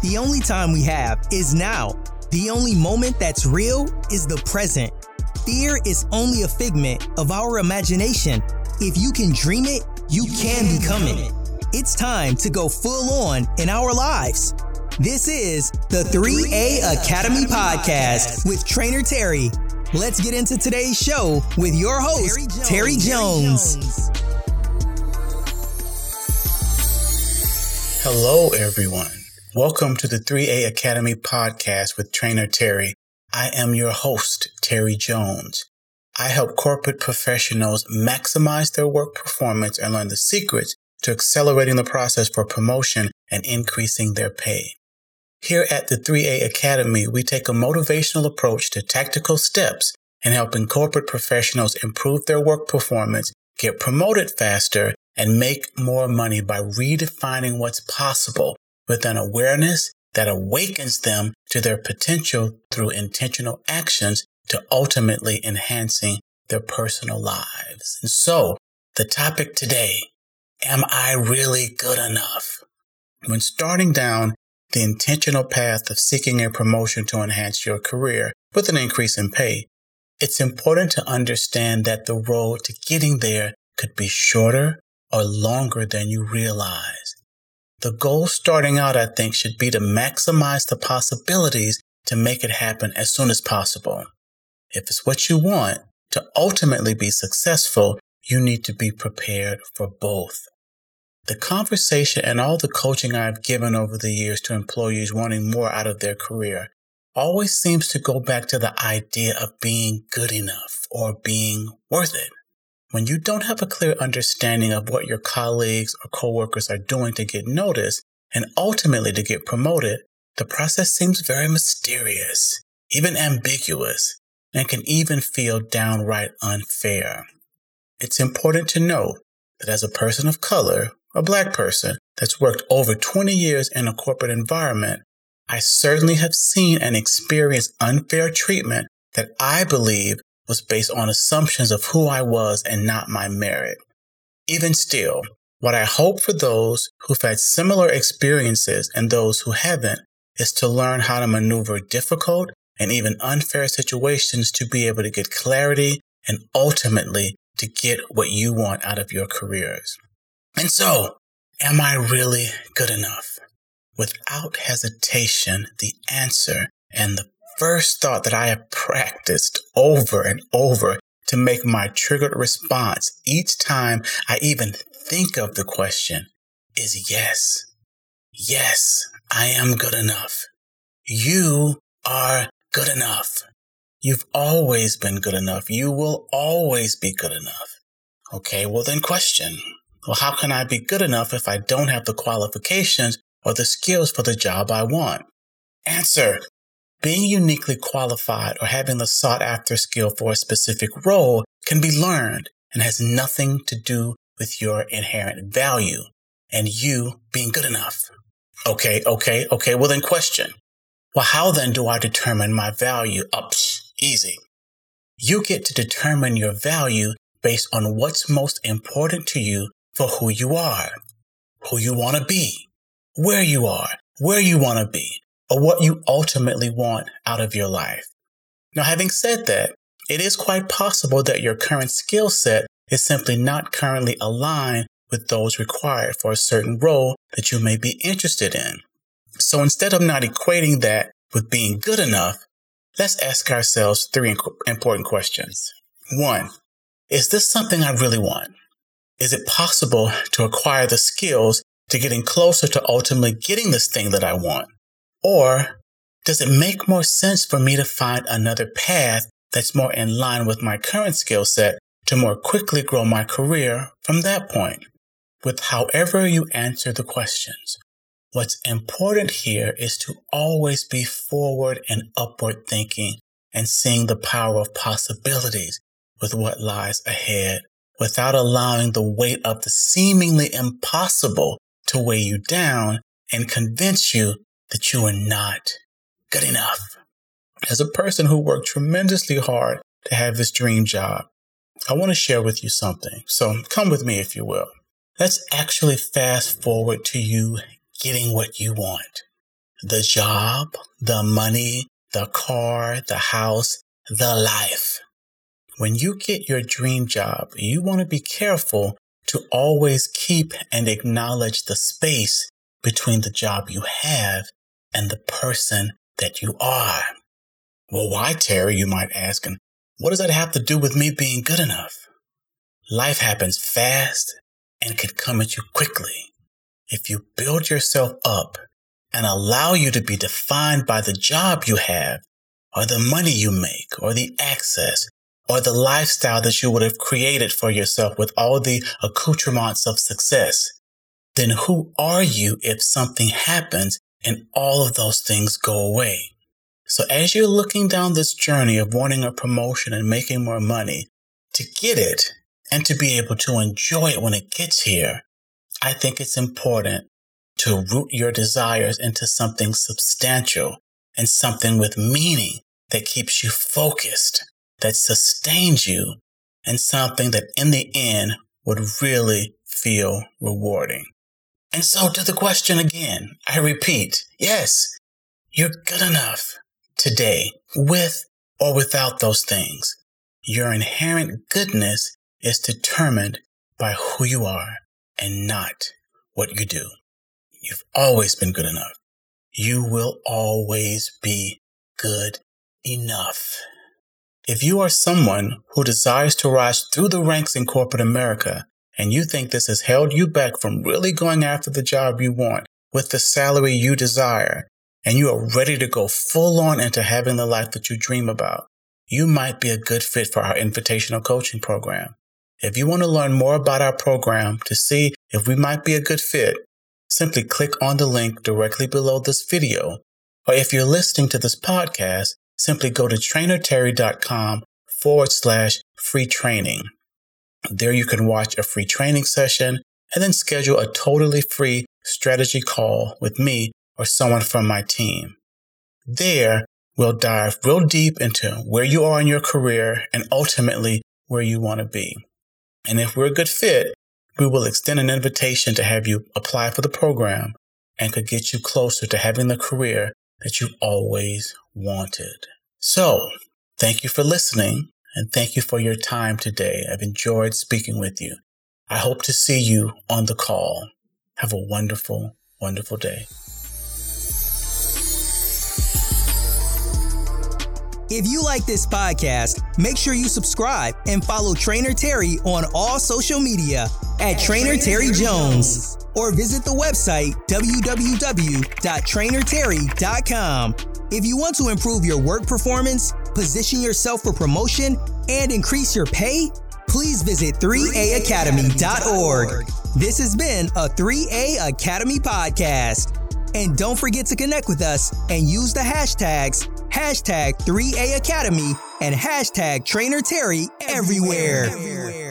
The only time we have is now. The only moment that's real is the present. Fear is only a figment of our imagination. If you can dream it, you, you can, can become it. it. It's time to go full on in our lives. This is the 3A Academy Podcast with Trainer Terry. Let's get into today's show with your host, Terry Jones. Terry Jones. Hello, everyone. Welcome to the 3A Academy Podcast with Trainer Terry. I am your host, Terry Jones. I help corporate professionals maximize their work performance and learn the secrets to accelerating the process for promotion and increasing their pay. Here at the 3A Academy, we take a motivational approach to tactical steps in helping corporate professionals improve their work performance, get promoted faster, and make more money by redefining what's possible with an awareness that awakens them to their potential through intentional actions to ultimately enhancing their personal lives. And so the topic today, am I really good enough? When starting down the intentional path of seeking a promotion to enhance your career with an increase in pay, it's important to understand that the road to getting there could be shorter or longer than you realize. The goal starting out, I think, should be to maximize the possibilities to make it happen as soon as possible. If it's what you want to ultimately be successful, you need to be prepared for both. The conversation and all the coaching I've given over the years to employees wanting more out of their career always seems to go back to the idea of being good enough or being worth it. When you don't have a clear understanding of what your colleagues or coworkers are doing to get noticed and ultimately to get promoted, the process seems very mysterious, even ambiguous, and can even feel downright unfair. It's important to note that as a person of color a black person that's worked over 20 years in a corporate environment, I certainly have seen and experienced unfair treatment that I believe was based on assumptions of who I was and not my merit. Even still, what I hope for those who've had similar experiences and those who haven't is to learn how to maneuver difficult and even unfair situations to be able to get clarity and ultimately to get what you want out of your careers. And so, am I really good enough? Without hesitation, the answer and the first thought that I have practiced over and over to make my triggered response each time I even think of the question is yes. Yes, I am good enough. You are good enough. You've always been good enough. You will always be good enough. Okay, well then question. Well, how can I be good enough if I don't have the qualifications or the skills for the job I want? Answer. Being uniquely qualified or having the sought after skill for a specific role can be learned and has nothing to do with your inherent value and you being good enough. Okay, okay, okay. Well, then question. Well, how then do I determine my value? Oh, Ups, easy. You get to determine your value based on what's most important to you for who you are, who you want to be, where you are, where you want to be, or what you ultimately want out of your life. Now, having said that, it is quite possible that your current skill set is simply not currently aligned with those required for a certain role that you may be interested in. So instead of not equating that with being good enough, let's ask ourselves three important questions. One, is this something I really want? Is it possible to acquire the skills to getting closer to ultimately getting this thing that I want? Or does it make more sense for me to find another path that's more in line with my current skill set to more quickly grow my career from that point? With however you answer the questions, what's important here is to always be forward and upward thinking and seeing the power of possibilities with what lies ahead without allowing the weight of the seemingly impossible to weigh you down and convince you that you are not good enough. As a person who worked tremendously hard to have this dream job, I want to share with you something. So come with me if you will. Let's actually fast forward to you getting what you want. the job, the money, the car, the house, the life. When you get your dream job, you want to be careful to always keep and acknowledge the space between the job you have and the person that you are. Well, why, Terry, you might ask, and what does that have to do with me being good enough? Life happens fast and can come at you quickly. If you build yourself up and allow you to be defined by the job you have, or the money you make, or the access, or the lifestyle that you would have created for yourself with all the accoutrements of success, then who are you if something happens and all of those things go away? So as you're looking down this journey of wanting a promotion and making more money, to get it and to be able to enjoy it when it gets here, I think it's important to root your desires into something substantial and something with meaning that keeps you focused that sustains you and something that in the end would really feel rewarding. And so to the question again, I repeat, yes, you're good enough today with or without those things. Your inherent goodness is determined by who you are and not what you do. You've always been good enough. You will always be good enough. If you are someone who desires to rise through the ranks in corporate America and you think this has held you back from really going after the job you want with the salary you desire, and you are ready to go full on into having the life that you dream about, you might be a good fit for our invitational coaching program. If you want to learn more about our program to see if we might be a good fit, simply click on the link directly below this video. Or if you're listening to this podcast, simply go to trainerterry.com forward slash free training. There you can watch a free training session and then schedule a totally free strategy call with me or someone from my team. There, we'll dive real deep into where you are in your career and ultimately where you want to be. And if we're a good fit, we will extend an invitation to have you apply for the program and could get you closer to having the career that you've always wanted. So, thank you for listening and thank you for your time today. I've enjoyed speaking with you. I hope to see you on the call. Have a wonderful, wonderful day. If you like this podcast, make sure you subscribe and follow Trainer Terry on all social media at, at Trainer, Trainer Terry Jones. Jones or visit the website www.trainerterry.com. If you want to improve your work performance, position yourself for promotion, and increase your pay, please visit 3aacademy.org. This has been a 3A Academy podcast. And don't forget to connect with us and use the hashtags hashtag 3A Academy and hashtag Trainer Terry everywhere. everywhere.